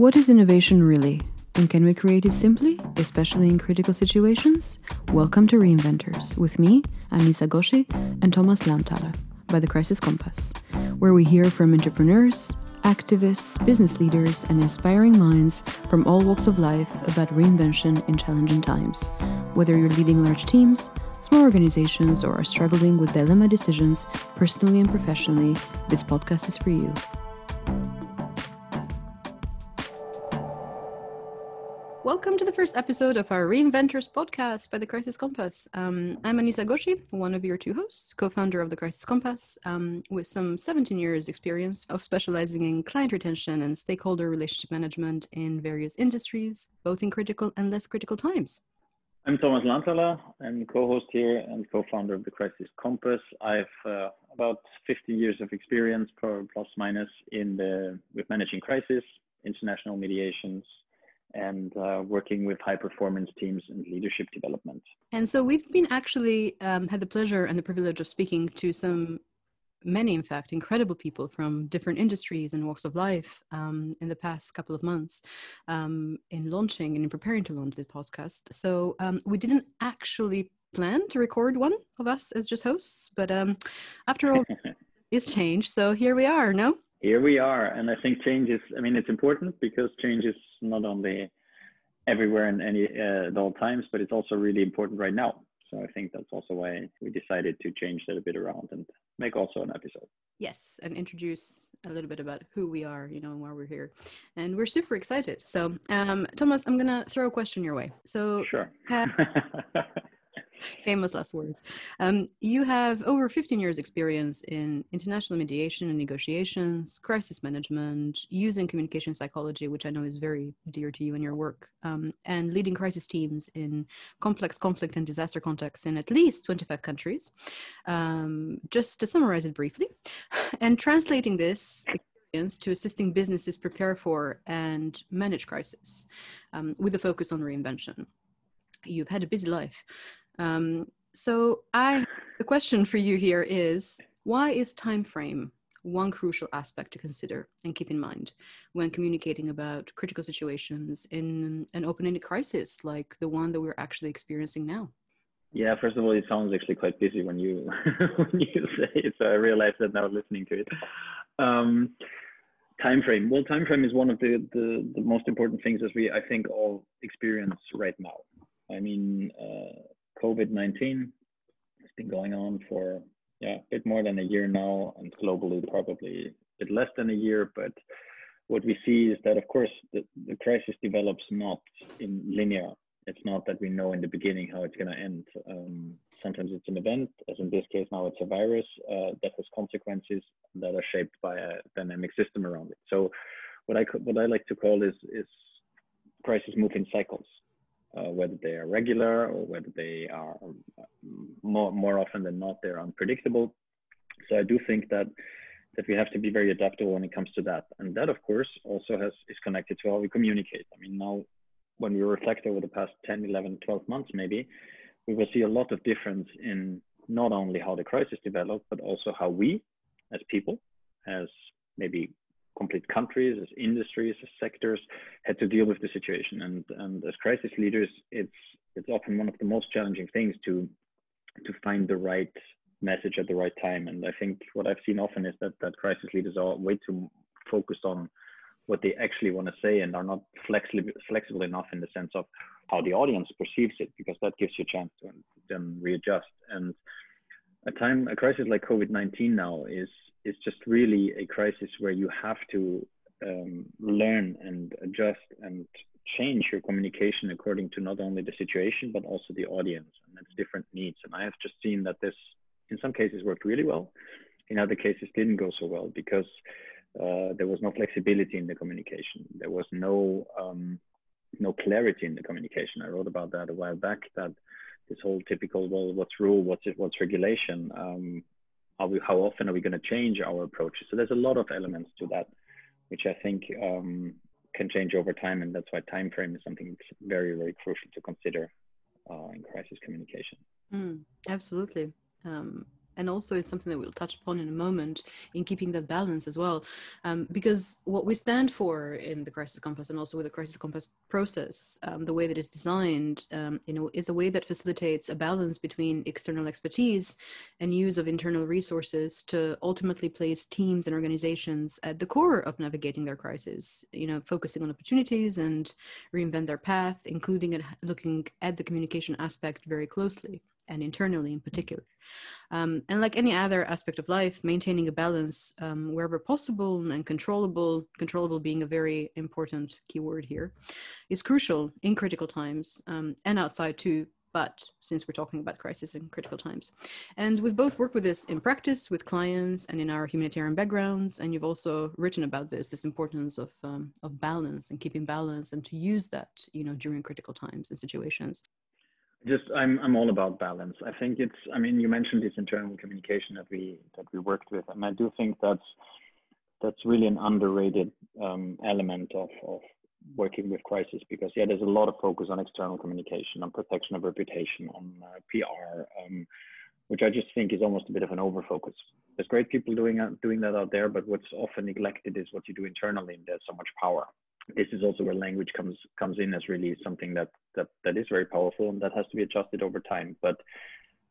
What is innovation really? And can we create it simply, especially in critical situations? Welcome to Reinventors with me, Anisa Goshi, and Thomas Lantala by the Crisis Compass, where we hear from entrepreneurs, activists, business leaders, and inspiring minds from all walks of life about reinvention in challenging times. Whether you're leading large teams, small organizations, or are struggling with dilemma decisions personally and professionally, this podcast is for you. Welcome to the first episode of our Reinventors podcast by the Crisis Compass. Um, I'm Anisa Goshi, one of your two hosts, co founder of the Crisis Compass, um, with some 17 years' experience of specializing in client retention and stakeholder relationship management in various industries, both in critical and less critical times. I'm Thomas Lantala. I'm co-host here and co-founder of the Crisis Compass. I've uh, about 50 years of experience, plus minus, in the with managing crisis, international mediations, and uh, working with high performance teams and leadership development. And so we've been actually um, had the pleasure and the privilege of speaking to some many, in fact, incredible people from different industries and walks of life um, in the past couple of months um, in launching and in preparing to launch this podcast. So um, we didn't actually plan to record one of us as just hosts, but um, after all, it's changed. So here we are, no? Here we are and i think change is i mean it's important because change is not only everywhere and any uh, at all times but it's also really important right now. So i think that's also why we decided to change that a bit around and make also an episode. Yes and introduce a little bit about who we are you know and why we're here. And we're super excited. So um, thomas i'm gonna throw a question your way. So sure famous last words. Um, you have over 15 years experience in international mediation and negotiations, crisis management, using communication psychology, which I know is very dear to you in your work, um, and leading crisis teams in complex conflict and disaster contexts in at least 25 countries. Um, just to summarize it briefly, and translating this experience to assisting businesses prepare for and manage crisis um, with a focus on reinvention. You've had a busy life. Um, so I, the question for you here is, why is time frame one crucial aspect to consider and keep in mind when communicating about critical situations in an open-ended crisis like the one that we're actually experiencing now? Yeah, first of all, it sounds actually quite busy when you when you say it. So I realized that now listening to it. Um, time frame. Well, time frame is one of the, the, the most important things as we I think all experience right now. I mean, uh, COVID-19 has been going on for yeah, a bit more than a year now, and globally probably a bit less than a year. But what we see is that, of course, the, the crisis develops not in linear. It's not that we know in the beginning how it's going to end. Um, sometimes it's an event, as in this case now it's a virus uh, that has consequences that are shaped by a dynamic system around it. So, what I what I like to call is is crisis move in cycles uh, whether they are regular or whether they are um, more, more often than not, they're unpredictable. So I do think that that we have to be very adaptable when it comes to that. And that, of course, also has is connected to how we communicate. I mean, now when we reflect over the past 10, 11, 12 months, maybe, we will see a lot of difference in not only how the crisis developed, but also how we as people, as maybe complete countries, as industries, as sectors had to deal with the situation. And, and as crisis leaders, it's it's often one of the most challenging things to to find the right message at the right time. And I think what I've seen often is that that crisis leaders are way too focused on what they actually want to say and are not flexible flexible enough in the sense of how the audience perceives it, because that gives you a chance to then readjust. And a time a crisis like COVID-19 now is is just really a crisis where you have to um, learn and adjust and change your communication according to not only the situation but also the audience and its different needs. And I have just seen that this, in some cases, worked really well. In other cases, didn't go so well because uh, there was no flexibility in the communication. There was no um, no clarity in the communication. I wrote about that a while back. That this whole typical well, what's rule, what's it, what's regulation, um, we, how often are we going to change our approaches? So there's a lot of elements to that, which I think um, can change over time, and that's why time frame is something very, very crucial to consider uh, in crisis communication. Mm, absolutely. Um, and also is something that we'll touch upon in a moment in keeping that balance as well. Um, because what we stand for in the Crisis Compass and also with the Crisis Compass process, um, the way that it's designed, um, you know, is a way that facilitates a balance between external expertise and use of internal resources to ultimately place teams and organizations at the core of navigating their crisis, you know, focusing on opportunities and reinvent their path, including looking at the communication aspect very closely and internally in particular. Um, and like any other aspect of life, maintaining a balance um, wherever possible and controllable, controllable being a very important keyword here, is crucial in critical times um, and outside too. But since we're talking about crisis and critical times, and we've both worked with this in practice with clients and in our humanitarian backgrounds, and you've also written about this, this importance of um, of balance and keeping balance, and to use that, you know, during critical times and situations just i'm i'm all about balance. I think it's i mean you mentioned this internal communication that we that we worked with and i do think that's that's really an underrated um, element of of working with crisis because yeah there's a lot of focus on external communication on protection of reputation on uh, pr um, which i just think is almost a bit of an over focus there's great people doing uh, doing that out there but what's often neglected is what you do internally and there's so much power this is also where language comes comes in as really something that that that is very powerful and that has to be adjusted over time. But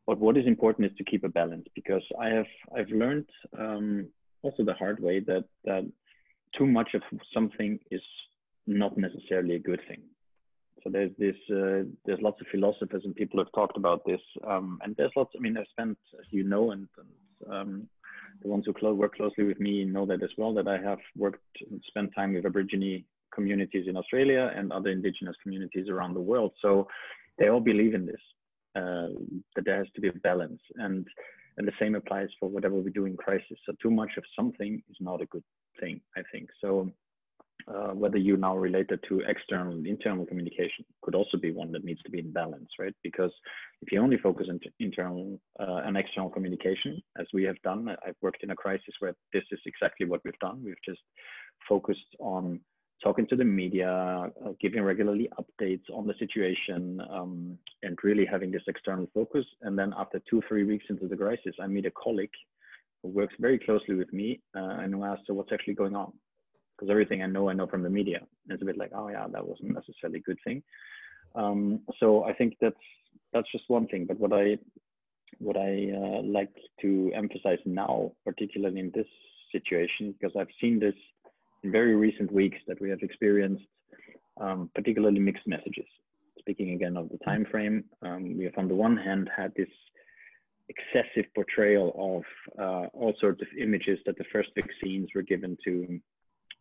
but what is important is to keep a balance because I have I've learned um, also the hard way that that too much of something is not necessarily a good thing. So there's this uh, there's lots of philosophers and people have talked about this um, and there's lots. I mean I've spent as you know and, and um, the ones who clo- work closely with me know that as well that I have worked and spent time with Aborigine communities in Australia and other indigenous communities around the world. So they all believe in this, uh, that there has to be a balance. And, and the same applies for whatever we do in crisis. So too much of something is not a good thing, I think. So uh, whether you now relate it to external and internal communication could also be one that needs to be in balance, right? Because if you only focus on internal uh, and external communication, as we have done, I've worked in a crisis where this is exactly what we've done. We've just focused on talking to the media, uh, giving regularly updates on the situation, um, and really having this external focus. And then after two, three weeks into the crisis, I meet a colleague who works very closely with me uh, and who asks, so what's actually going on? Because everything I know, I know from the media. And it's a bit like, oh yeah, that wasn't necessarily a good thing. Um, so I think that's that's just one thing. But what I what I uh, like to emphasize now, particularly in this situation, because I've seen this in very recent weeks that we have experienced um, particularly mixed messages. Speaking again of the time frame, um, we have on the one hand had this excessive portrayal of uh, all sorts of images that the first vaccines were given to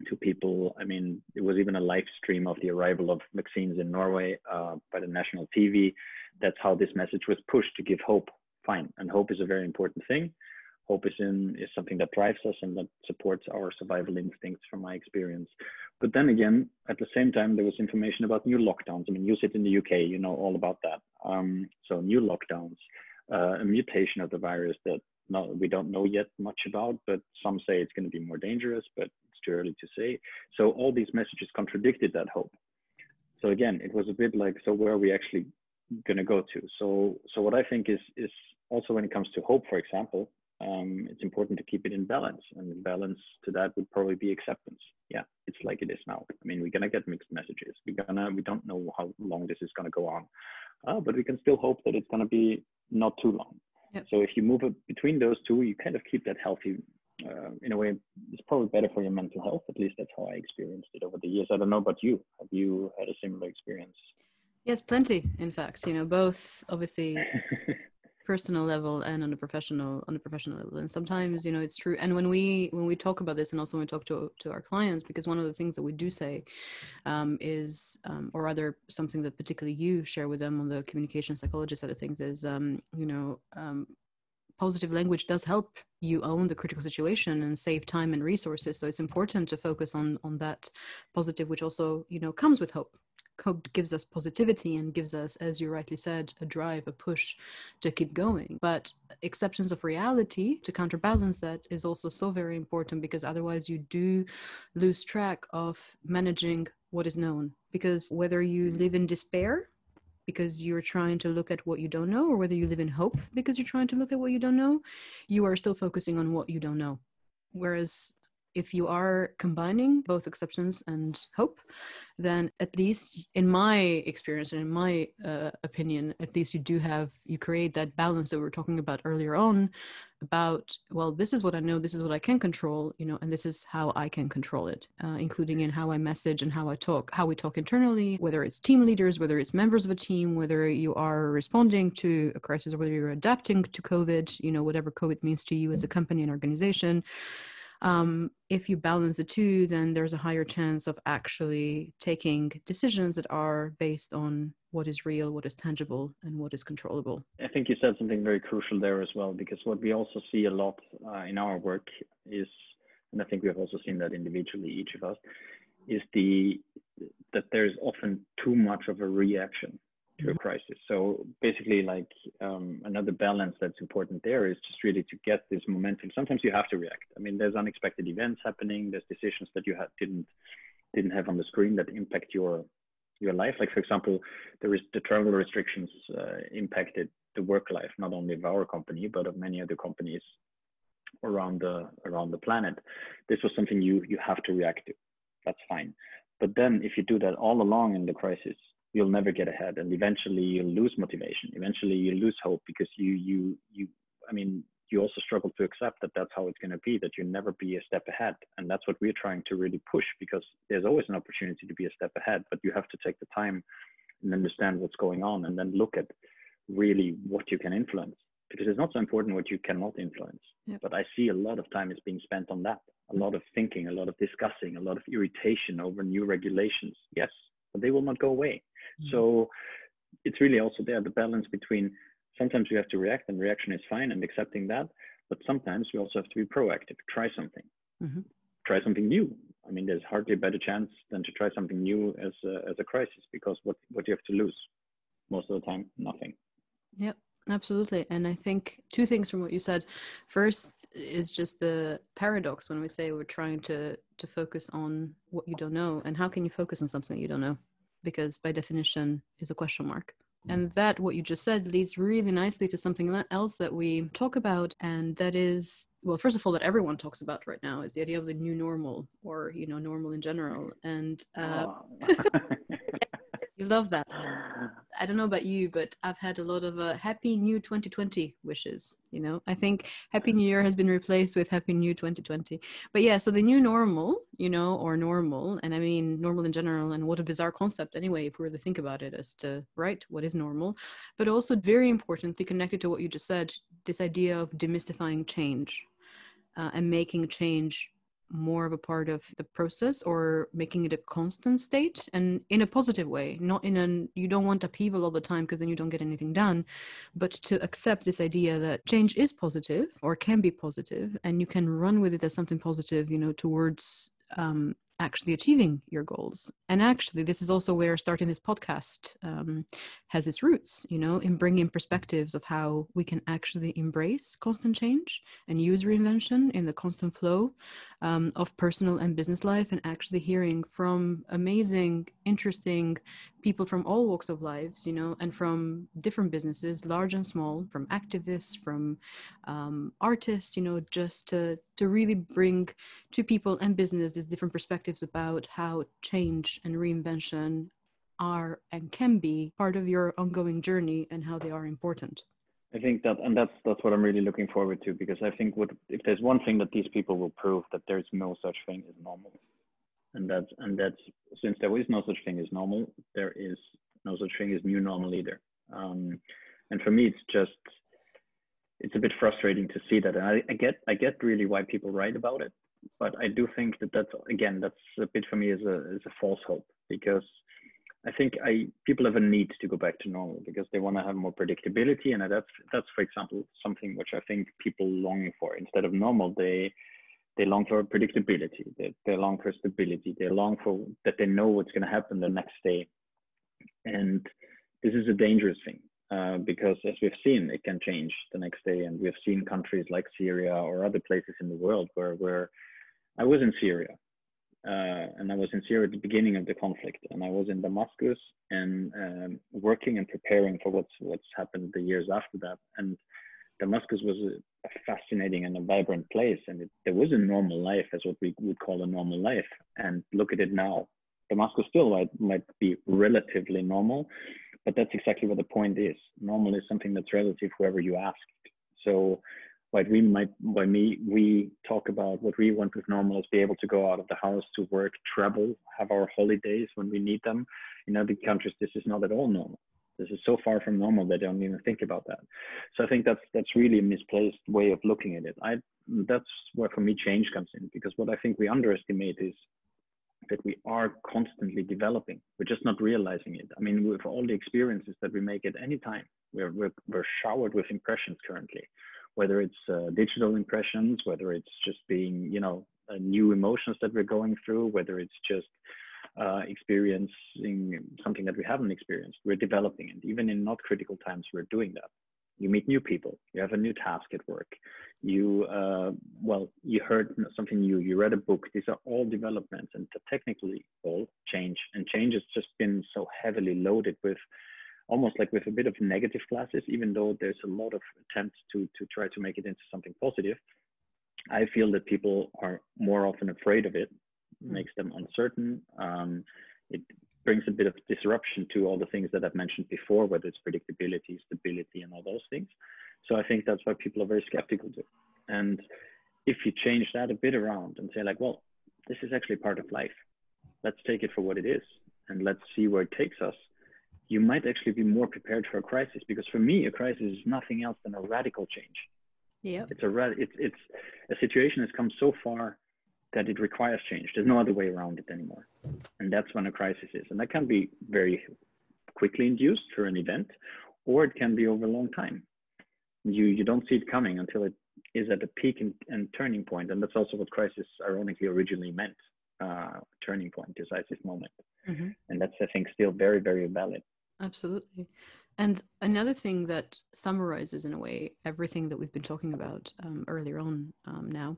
to people. I mean, it was even a live stream of the arrival of vaccines in Norway uh, by the national TV. That's how this message was pushed to give hope. Fine, and hope is a very important thing hope is in is something that drives us and that supports our survival instincts from my experience. But then again at the same time there was information about new lockdowns. I mean you sit in the uk you know all about that. Um, so new lockdowns uh, a mutation of the virus that we don't know yet much about but some say it's going to be more dangerous but it's too early to say. So all these messages contradicted that hope. So again it was a bit like so where are we actually going to go to? So so what i think is is also when it comes to hope for example um, it's important to keep it in balance. And balance to that would probably be acceptance. Yeah, it's like it is now. I mean, we're gonna get mixed messages. We're gonna we don't know how long this is gonna go on, uh, but we can still hope that it's gonna be not too long. Yep. So if you move it between those two, you kind of keep that healthy. Uh, in a way, it's probably better for your mental health. At least that's how I experienced it over the years. I don't know about you. Have you had a similar experience? Yes, plenty. In fact, you know, both obviously personal level and on a professional on a professional level and sometimes you know it's true and when we when we talk about this and also when we talk to to our clients because one of the things that we do say um, is um, or rather something that particularly you share with them on the communication psychologist side of things is um, you know um, positive language does help you own the critical situation and save time and resources. So it's important to focus on on that positive which also you know comes with hope hope gives us positivity and gives us, as you rightly said, a drive, a push to keep going. But acceptance of reality to counterbalance that is also so very important because otherwise you do lose track of managing what is known. Because whether you live in despair because you're trying to look at what you don't know, or whether you live in hope because you're trying to look at what you don't know, you are still focusing on what you don't know. Whereas if you are combining both acceptance and hope, then at least in my experience and in my uh, opinion, at least you do have, you create that balance that we were talking about earlier on about, well, this is what I know, this is what I can control, you know, and this is how I can control it, uh, including in how I message and how I talk, how we talk internally, whether it's team leaders, whether it's members of a team, whether you are responding to a crisis whether you're adapting to COVID, you know, whatever COVID means to you as a company and organization um, if you balance the two, then there's a higher chance of actually taking decisions that are based on what is real, what is tangible, and what is controllable. I think you said something very crucial there as well, because what we also see a lot uh, in our work is, and I think we have also seen that individually, each of us, is the that there's often too much of a reaction a crisis. So basically, like um, another balance that's important there is just really to get this momentum. Sometimes you have to react. I mean, there's unexpected events happening. There's decisions that you had, didn't didn't have on the screen that impact your your life. Like for example, there is the travel restrictions uh, impacted the work life not only of our company but of many other companies around the around the planet. This was something you you have to react to. That's fine. But then if you do that all along in the crisis, you'll never get ahead and eventually you'll lose motivation. Eventually you lose hope because you you you i mean you also struggle to accept that that's how it's going to be that you'll never be a step ahead. And that's what we're trying to really push because there's always an opportunity to be a step ahead but you have to take the time and understand what's going on and then look at really what you can influence. Because it's not so important what you cannot influence. Yep. but i see a lot of time is being spent on that. A lot of thinking a lot of discussing a lot of irritation over new regulations. Yes but they will not go away So it's really also there the balance between sometimes we have to react and reaction is fine and accepting that, but sometimes we also have to be proactive, try something, mm-hmm. try something new. I mean, there's hardly a better chance than to try something new as a, as a crisis because what, what you have to lose most of the time, nothing. Yep. Absolutely. And I think two things from what you said. First is just the paradox when we say we're trying to to focus on what you don't know. And how can you focus on something you don't know? Because by definition is a question mark. And that, what you just said, leads really nicely to something else that we talk about, and that is, well, first of all, that everyone talks about right now is the idea of the new normal, or you know, normal in general. And uh, oh. you love that. I don't know about you, but I've had a lot of uh, happy new 2020 wishes. You know, I think happy new year has been replaced with happy new 2020. But yeah, so the new normal, you know, or normal, and I mean normal in general, and what a bizarre concept anyway, if we were to think about it as to, right, what is normal, but also very importantly connected to what you just said, this idea of demystifying change uh, and making change more of a part of the process or making it a constant state and in a positive way not in an you don't want upheaval all the time because then you don't get anything done but to accept this idea that change is positive or can be positive and you can run with it as something positive you know towards um, actually achieving your goals. And actually, this is also where starting this podcast um, has its roots, you know, in bringing perspectives of how we can actually embrace constant change and use reinvention in the constant flow um, of personal and business life, and actually hearing from amazing, interesting people from all walks of lives, you know, and from different businesses, large and small, from activists, from um, artists, you know, just to to really bring to people and business these different perspectives about how change and reinvention are and can be part of your ongoing journey and how they are important. I think that, and that's that's what I'm really looking forward to because I think what if there's one thing that these people will prove that there's no such thing as normal, and that's and that's since there is no such thing as normal, there is no such thing as new normal either. Um, and for me, it's just it's a bit frustrating to see that. And I, I get I get really why people write about it, but I do think that that's again that's a bit for me as a as a false hope because I think I people have a need to go back to normal because they want to have more predictability, and that's that's for example something which I think people long for. Instead of normal, they they long for predictability. They, they long for stability. They long for that they know what's going to happen the next day, and this is a dangerous thing uh, because as we've seen, it can change the next day, and we've seen countries like Syria or other places in the world where where I was in Syria uh, and I was in Syria at the beginning of the conflict, and I was in Damascus and um, working and preparing for what's what's happened the years after that. And Damascus was a, fascinating and a vibrant place, and it, there was a normal life, as what we would call a normal life. And look at it now. Damascus still might, might be relatively normal, but that's exactly what the point is. Normal is something that's relative whoever you ask. So what we might by me we talk about what we want with normal is be able to go out of the house to work travel have our holidays when we need them. In other countries this is not at all normal. This is so far from normal they don't even think about that. So i think that's that's really a misplaced way of looking at it. I that's where for me change comes in because what i think we underestimate is that we are constantly developing. We're just not realizing it. I mean with all the experiences that we make at any time we're, we're, we're showered with impressions currently whether it's uh, digital impressions whether it's just being you know uh, new emotions that we're going through whether it's just uh, experiencing something that we haven't experienced. We're developing it. Even in not critical times, we're doing that. You meet new people. You have a new task at work. You, uh, well, you heard something new. You read a book. These are all developments and technically all change. And change has just been so heavily loaded with almost like with a bit of negative classes, even though there's a lot of attempts to, to try to make it into something positive. I feel that people are more often afraid of it Mm. makes them uncertain. Um, it brings a bit of disruption to all the things that I've mentioned before, whether it's predictability, stability, and all those things. So I think that's why people are very skeptical to. And if you change that a bit around and say like, well, this is actually part of life. Let's take it for what it is, and let's see where it takes us. You might actually be more prepared for a crisis because for me, a crisis is nothing else than a radical change. Yeah, it's a it's it's a situation has come so far that it requires change. There's no other way around it anymore. And that's when a crisis is. And that can be very quickly induced through an event, or it can be over a long time. You, you don't see it coming until it is at a peak and, and turning point. And that's also what crisis ironically originally meant, uh, turning point, decisive moment. Mm-hmm. And that's, I think, still very, very valid. Absolutely. And another thing that summarizes, in a way, everything that we've been talking about um, earlier on um, now,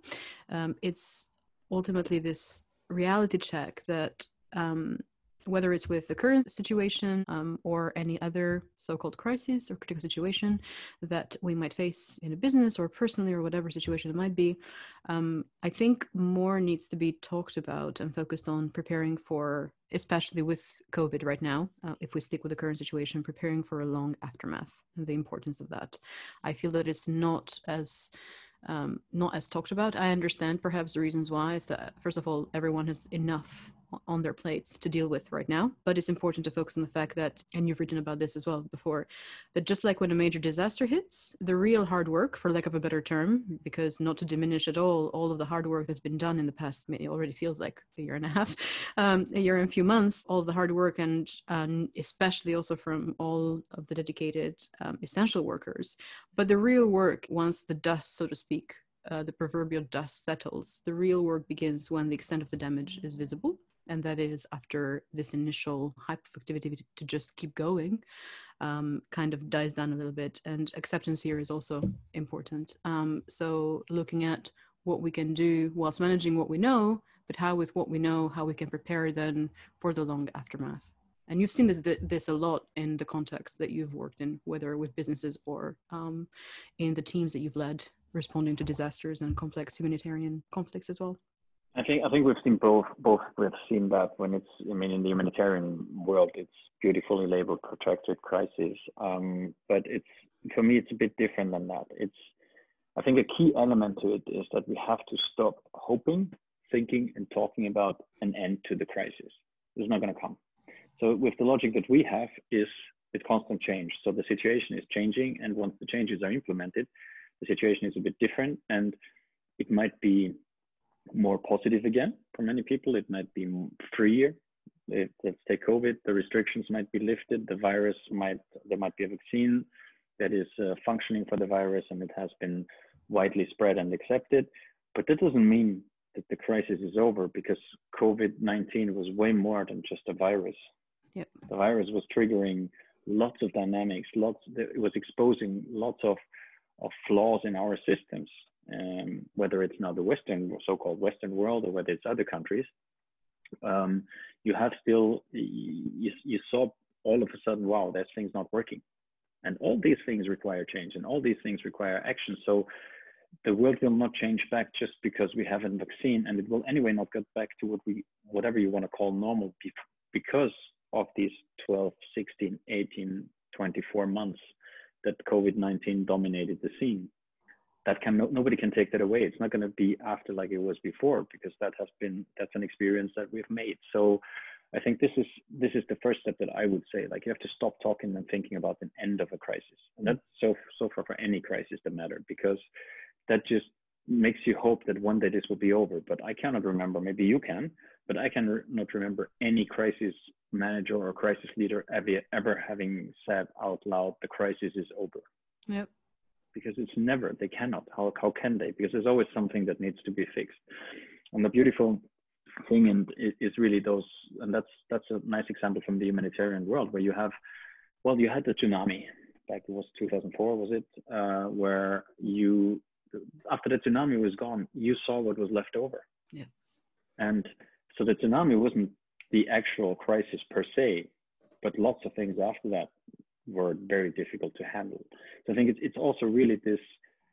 um, it's ultimately this reality check that um, whether it's with the current situation um, or any other so-called crisis or critical situation that we might face in a business or personally or whatever situation it might be um, i think more needs to be talked about and focused on preparing for especially with covid right now uh, if we stick with the current situation preparing for a long aftermath and the importance of that i feel that it's not as um, not as talked about. I understand perhaps the reasons why is that first of all, everyone has enough on their plates to deal with right now. But it's important to focus on the fact that, and you've written about this as well before, that just like when a major disaster hits, the real hard work, for lack of a better term, because not to diminish at all all of the hard work that's been done in the past, it already feels like a year and a half, um, a year and a few months, all the hard work, and especially also from all of the dedicated um, essential workers. But the real work, once the dust, so to speak, uh, the proverbial dust settles, the real work begins when the extent of the damage is visible and that is after this initial hyperactivity to just keep going um, kind of dies down a little bit and acceptance here is also important. Um, so looking at what we can do whilst managing what we know but how with what we know how we can prepare then for the long aftermath. And you've seen this this a lot in the context that you've worked in whether with businesses or um, in the teams that you've led responding to disasters and complex humanitarian conflicts as well I think I think we've seen both. Both we've seen that when it's I mean in the humanitarian world, it's beautifully labeled protracted crisis. Um, but it's for me, it's a bit different than that. It's I think a key element to it is that we have to stop hoping, thinking, and talking about an end to the crisis. It's not going to come. So with the logic that we have is it's constant change. So the situation is changing, and once the changes are implemented, the situation is a bit different, and it might be more positive again for many people. It might be freer. If, let's take COVID, the restrictions might be lifted. The virus might, there might be a vaccine that is uh, functioning for the virus and it has been widely spread and accepted. But that doesn't mean that the crisis is over because COVID 19 was way more than just a virus. Yep. The virus was triggering lots of dynamics, lots, it was exposing lots of, of flaws in our systems um, whether it's now the Western, so-called Western world, or whether it's other countries. um, you have still you, you saw all of a sudden, wow, that thing's not working, and all these things require change, and all these things require action. So the world will not change back just because we have a vaccine, and it will anyway not get back to what we whatever you want to call normal because of these 12, 16, 18, 24 months that COVID-19 dominated the scene that can nobody can take that away. It's not going to be after like it was before because that has been that's an experience that we've made. So i think this is this is the first step that i would say like you have to stop talking and thinking about the end of a crisis. And that's so so far for any crisis that matter because that just makes you hope that one day this will be over. But i cannot remember maybe you can but i cannot remember any crisis manager or crisis leader ever ever having said out loud the crisis is over. Yep because it's never they cannot. How, how can they? Because there's always something that needs to be fixed. And the beautiful thing and is really those and that's that's a nice example from the humanitarian world where you have well you had the tsunami back it was 2004 was it? Uh, where you after the tsunami was gone you saw what was left over. Yeah. And so the tsunami wasn't the actual crisis per se but lots of things after that were very difficult to handle. So I think it's, it's also really this,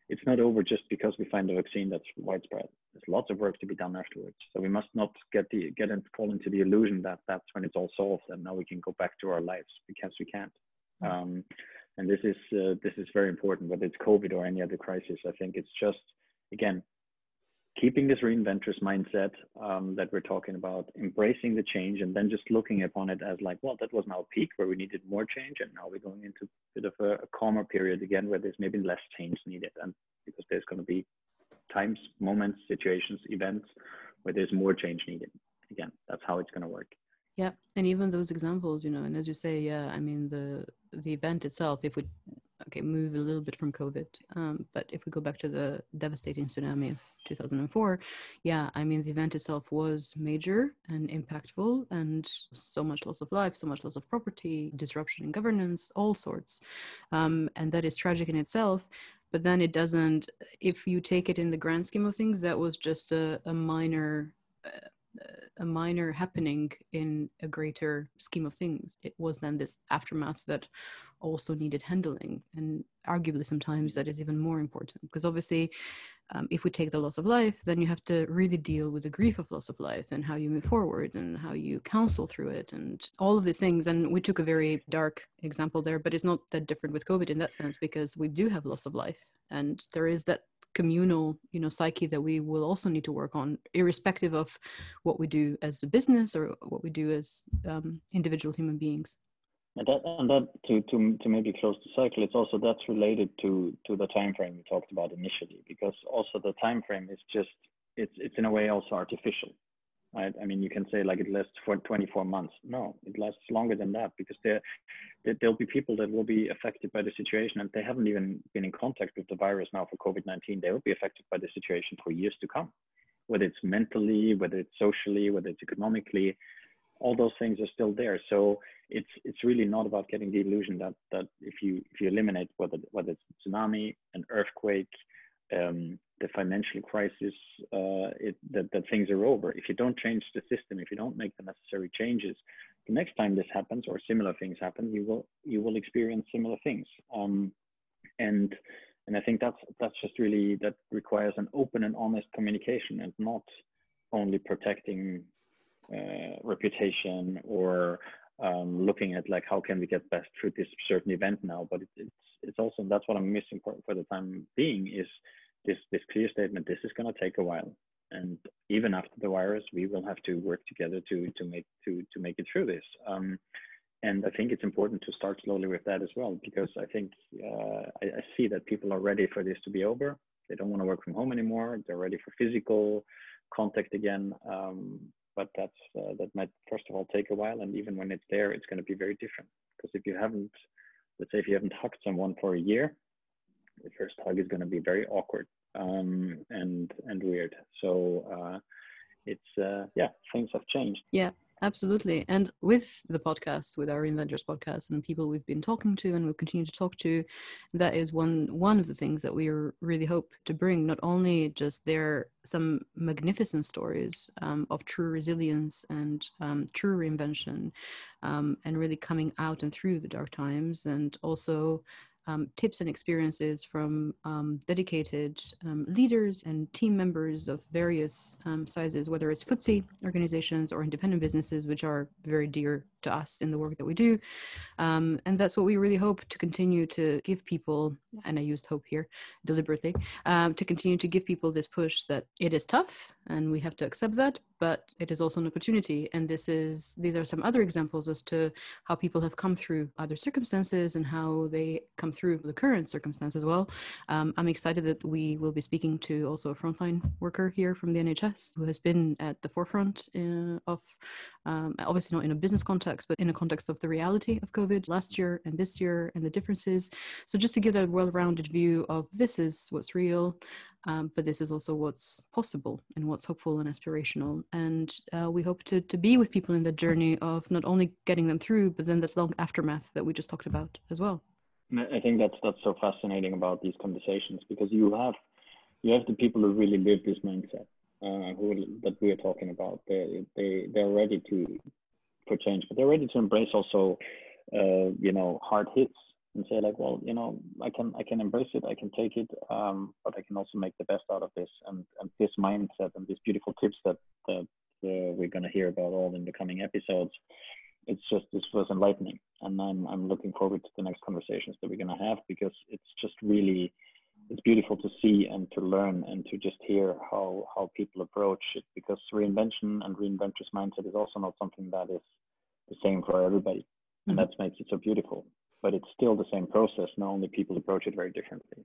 it's not over just because we find a vaccine that's widespread. There's lots of work to be done afterwards. So we must not get the get and fall into the illusion that that's when it's all solved and now we can go back to our lives because we can't. Mm. Um, and this is uh, this is very important, whether it's COVID or any other crisis. I think it's just again keeping this reinventors mindset um, that we're talking about, embracing the change, and then just looking upon it as like, well, that was now peak where we needed more change, and now we're going into a bit of a, a calmer period again where there's maybe less change needed, and because there's going to be times, moments, situations, events where there's more change needed. Again, that's how it's going to work. Yeah, and even those examples, you know, and as you say, yeah, I mean the the event itself, if we okay, move a little bit from COVID. Um, but if we go back to the devastating tsunami of 2004, yeah, I mean, the event itself was major and impactful, and so much loss of life, so much loss of property, disruption in governance, all sorts. Um, and that is tragic in itself. But then it doesn't, if you take it in the grand scheme of things, that was just a, a minor. Uh, a minor happening in a greater scheme of things. It was then this aftermath that also needed handling. And arguably, sometimes that is even more important because obviously, um, if we take the loss of life, then you have to really deal with the grief of loss of life and how you move forward and how you counsel through it and all of these things. And we took a very dark example there, but it's not that different with COVID in that sense because we do have loss of life and there is that communal you know psyche that we will also need to work on irrespective of what we do as a business or what we do as um, individual human beings and that, and that to, to, to maybe close the cycle, it's also that's related to to the time frame we talked about initially, because also the time frame is just it's it's in a way also artificial, right? I mean, you can say like it lasts for 24 months. No, it lasts longer than that because there there'll be people that will be affected by the situation and they haven't even been in contact with the virus now for COVID-19. They will be affected by the situation for years to come, whether it's mentally, whether it's socially, whether it's economically all those things are still there. So it's it's really not about getting the illusion that that if you if you eliminate whether whether it's tsunami, an earthquake, um, the financial crisis, uh, it, that that things are over. If you don't change the system, if you don't make the necessary changes, the next time this happens or similar things happen, you will you will experience similar things. Um, and and I think that's that's just really that requires an open and honest communication and not only protecting reputation or um, looking at like how can we get best through this certain event now? But it, it's it's also that's what i'm missing for, for the time being is this this clear statement this is going to take a while. And even after the virus we will have to work together to to make to to make it through this. Um, and i think it's important to start slowly with that as well because i think uh, I, I see that people are ready for this to be over. They don't want to work from home anymore. They're ready for physical contact again. Um, but that's uh, that might first of all take a while and even when it's there it's going to be very different. Because if you haven't let's say if you haven't hugged someone for a year the first hug is going to be very awkward um, and and weird. So uh, it's uh, yeah things have changed. Yeah Absolutely. And with the podcast, with our Reinventors podcast and the people we've been talking to and will continue to talk to, that is one one of the things that we really hope to bring, not only just their some magnificent stories um, of true resilience and um, true reinvention um, and really coming out and through the dark times and also um, tips and experiences from um, dedicated um, leaders and team members of various um, sizes, whether it's FTSE organizations or independent businesses, which are very dear to us in the work that we do. Um, and that's what we really hope to continue to give people, and I used hope here deliberately, um, to continue to give people this push that it is tough and we have to accept that, but it is also an opportunity. And this is these are some other examples as to how people have come through other circumstances and how they come through the current circumstance as well. Um, I'm excited that we will be speaking to also a frontline worker here from the NHS who has been at the forefront uh, of um, obviously not in a business context, but in a context of the reality of COVID last year and this year and the differences. So just to give that well-rounded view of this is what's real, um, but this is also what's possible and what's hopeful and aspirational. And uh, we hope to, to be with people in the journey of not only getting them through, but then that long aftermath that we just talked about as well. I think that's that's so fascinating about these conversations because you have you have the people who really live this mindset uh, who that we are talking about. They they they're ready to for change, but they're ready to embrace also, uh, you know, hard hits and say like, well, you know, I can I can embrace it, I can take it, um, but I can also make the best out of this. And and this mindset and these beautiful tips that that uh, we're gonna hear about all in the coming episodes. It's just this was enlightening, and I'm I'm looking forward to the next conversations that we're gonna have because it's just really it's beautiful to see and to learn and to just hear how how people approach it because reinvention and reinventors mindset is also not something that is the same for everybody mm-hmm. and that makes it so beautiful but it's still the same process not only people approach it very differently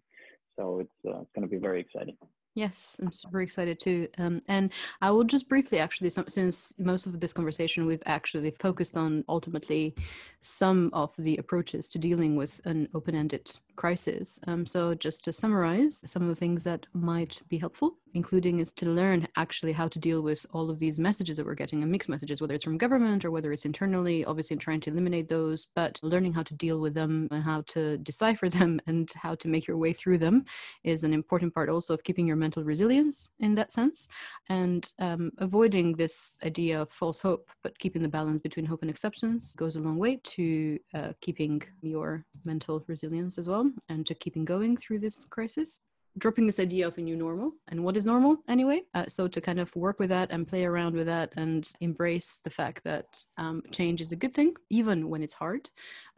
so it's uh, it's going to be very exciting Yes, I'm super excited too. Um, and I will just briefly, actually, some, since most of this conversation we've actually focused on ultimately some of the approaches to dealing with an open ended crisis. Um, so, just to summarize some of the things that might be helpful, including is to learn actually how to deal with all of these messages that we're getting and mixed messages, whether it's from government or whether it's internally, obviously trying to eliminate those, but learning how to deal with them and how to decipher them and how to make your way through them is an important part also of keeping your mental resilience in that sense and um, avoiding this idea of false hope, but keeping the balance between hope and acceptance goes a long way to uh, keeping your mental resilience as well and to keeping going through this crisis dropping this idea of a new normal and what is normal anyway. Uh, so to kind of work with that and play around with that and embrace the fact that um, change is a good thing, even when it's hard,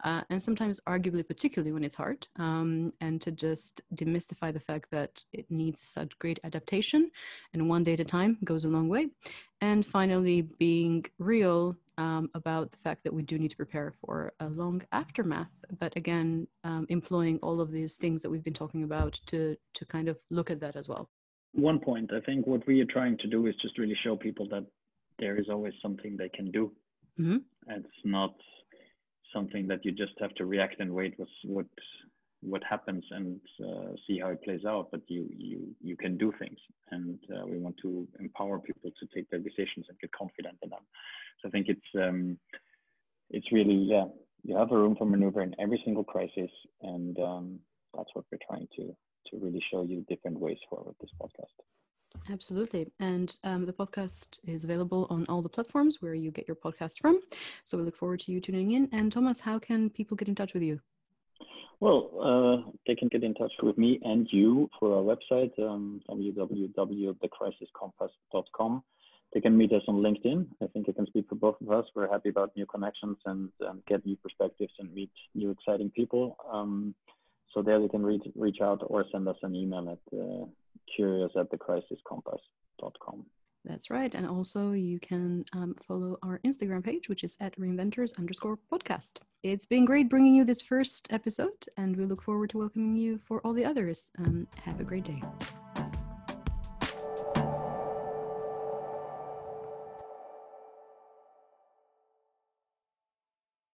uh, and sometimes arguably particularly when it's hard, um, and to just demystify the fact that it needs such great adaptation and one day at a time goes a long way. And finally, being real um, about the fact that we do need to prepare for a long aftermath. But again, um, employing all of these things that we've been talking about to to kind of look at that as well. One point, I think, what we are trying to do is just really show people that there is always something they can do. Mm-hmm. It's not something that you just have to react and wait what what what happens and uh, see how it plays out but you you you can do things and uh, we want to empower people to take their decisions and get confident in them so i think it's um, it's really yeah you have a room for maneuver in every single crisis and um, that's what we're trying to to really show you different ways forward this podcast Absolutely. And um, the podcast is available on all the platforms where you get your podcast from. So we look forward to you tuning in. And Thomas, how can people get in touch with you? Well, uh, they can get in touch with me and you for our website, um, www.thecrisiscompass.com. They can meet us on LinkedIn. I think I can speak for both of us. We're happy about new connections and, and get new perspectives and meet new exciting people. Um, so there they can reach, reach out or send us an email at uh, curious at thecrisiscompass.com. That's right. And also you can um, follow our Instagram page, which is at reinventors underscore podcast. It's been great bringing you this first episode, and we look forward to welcoming you for all the others. Um, have a great day.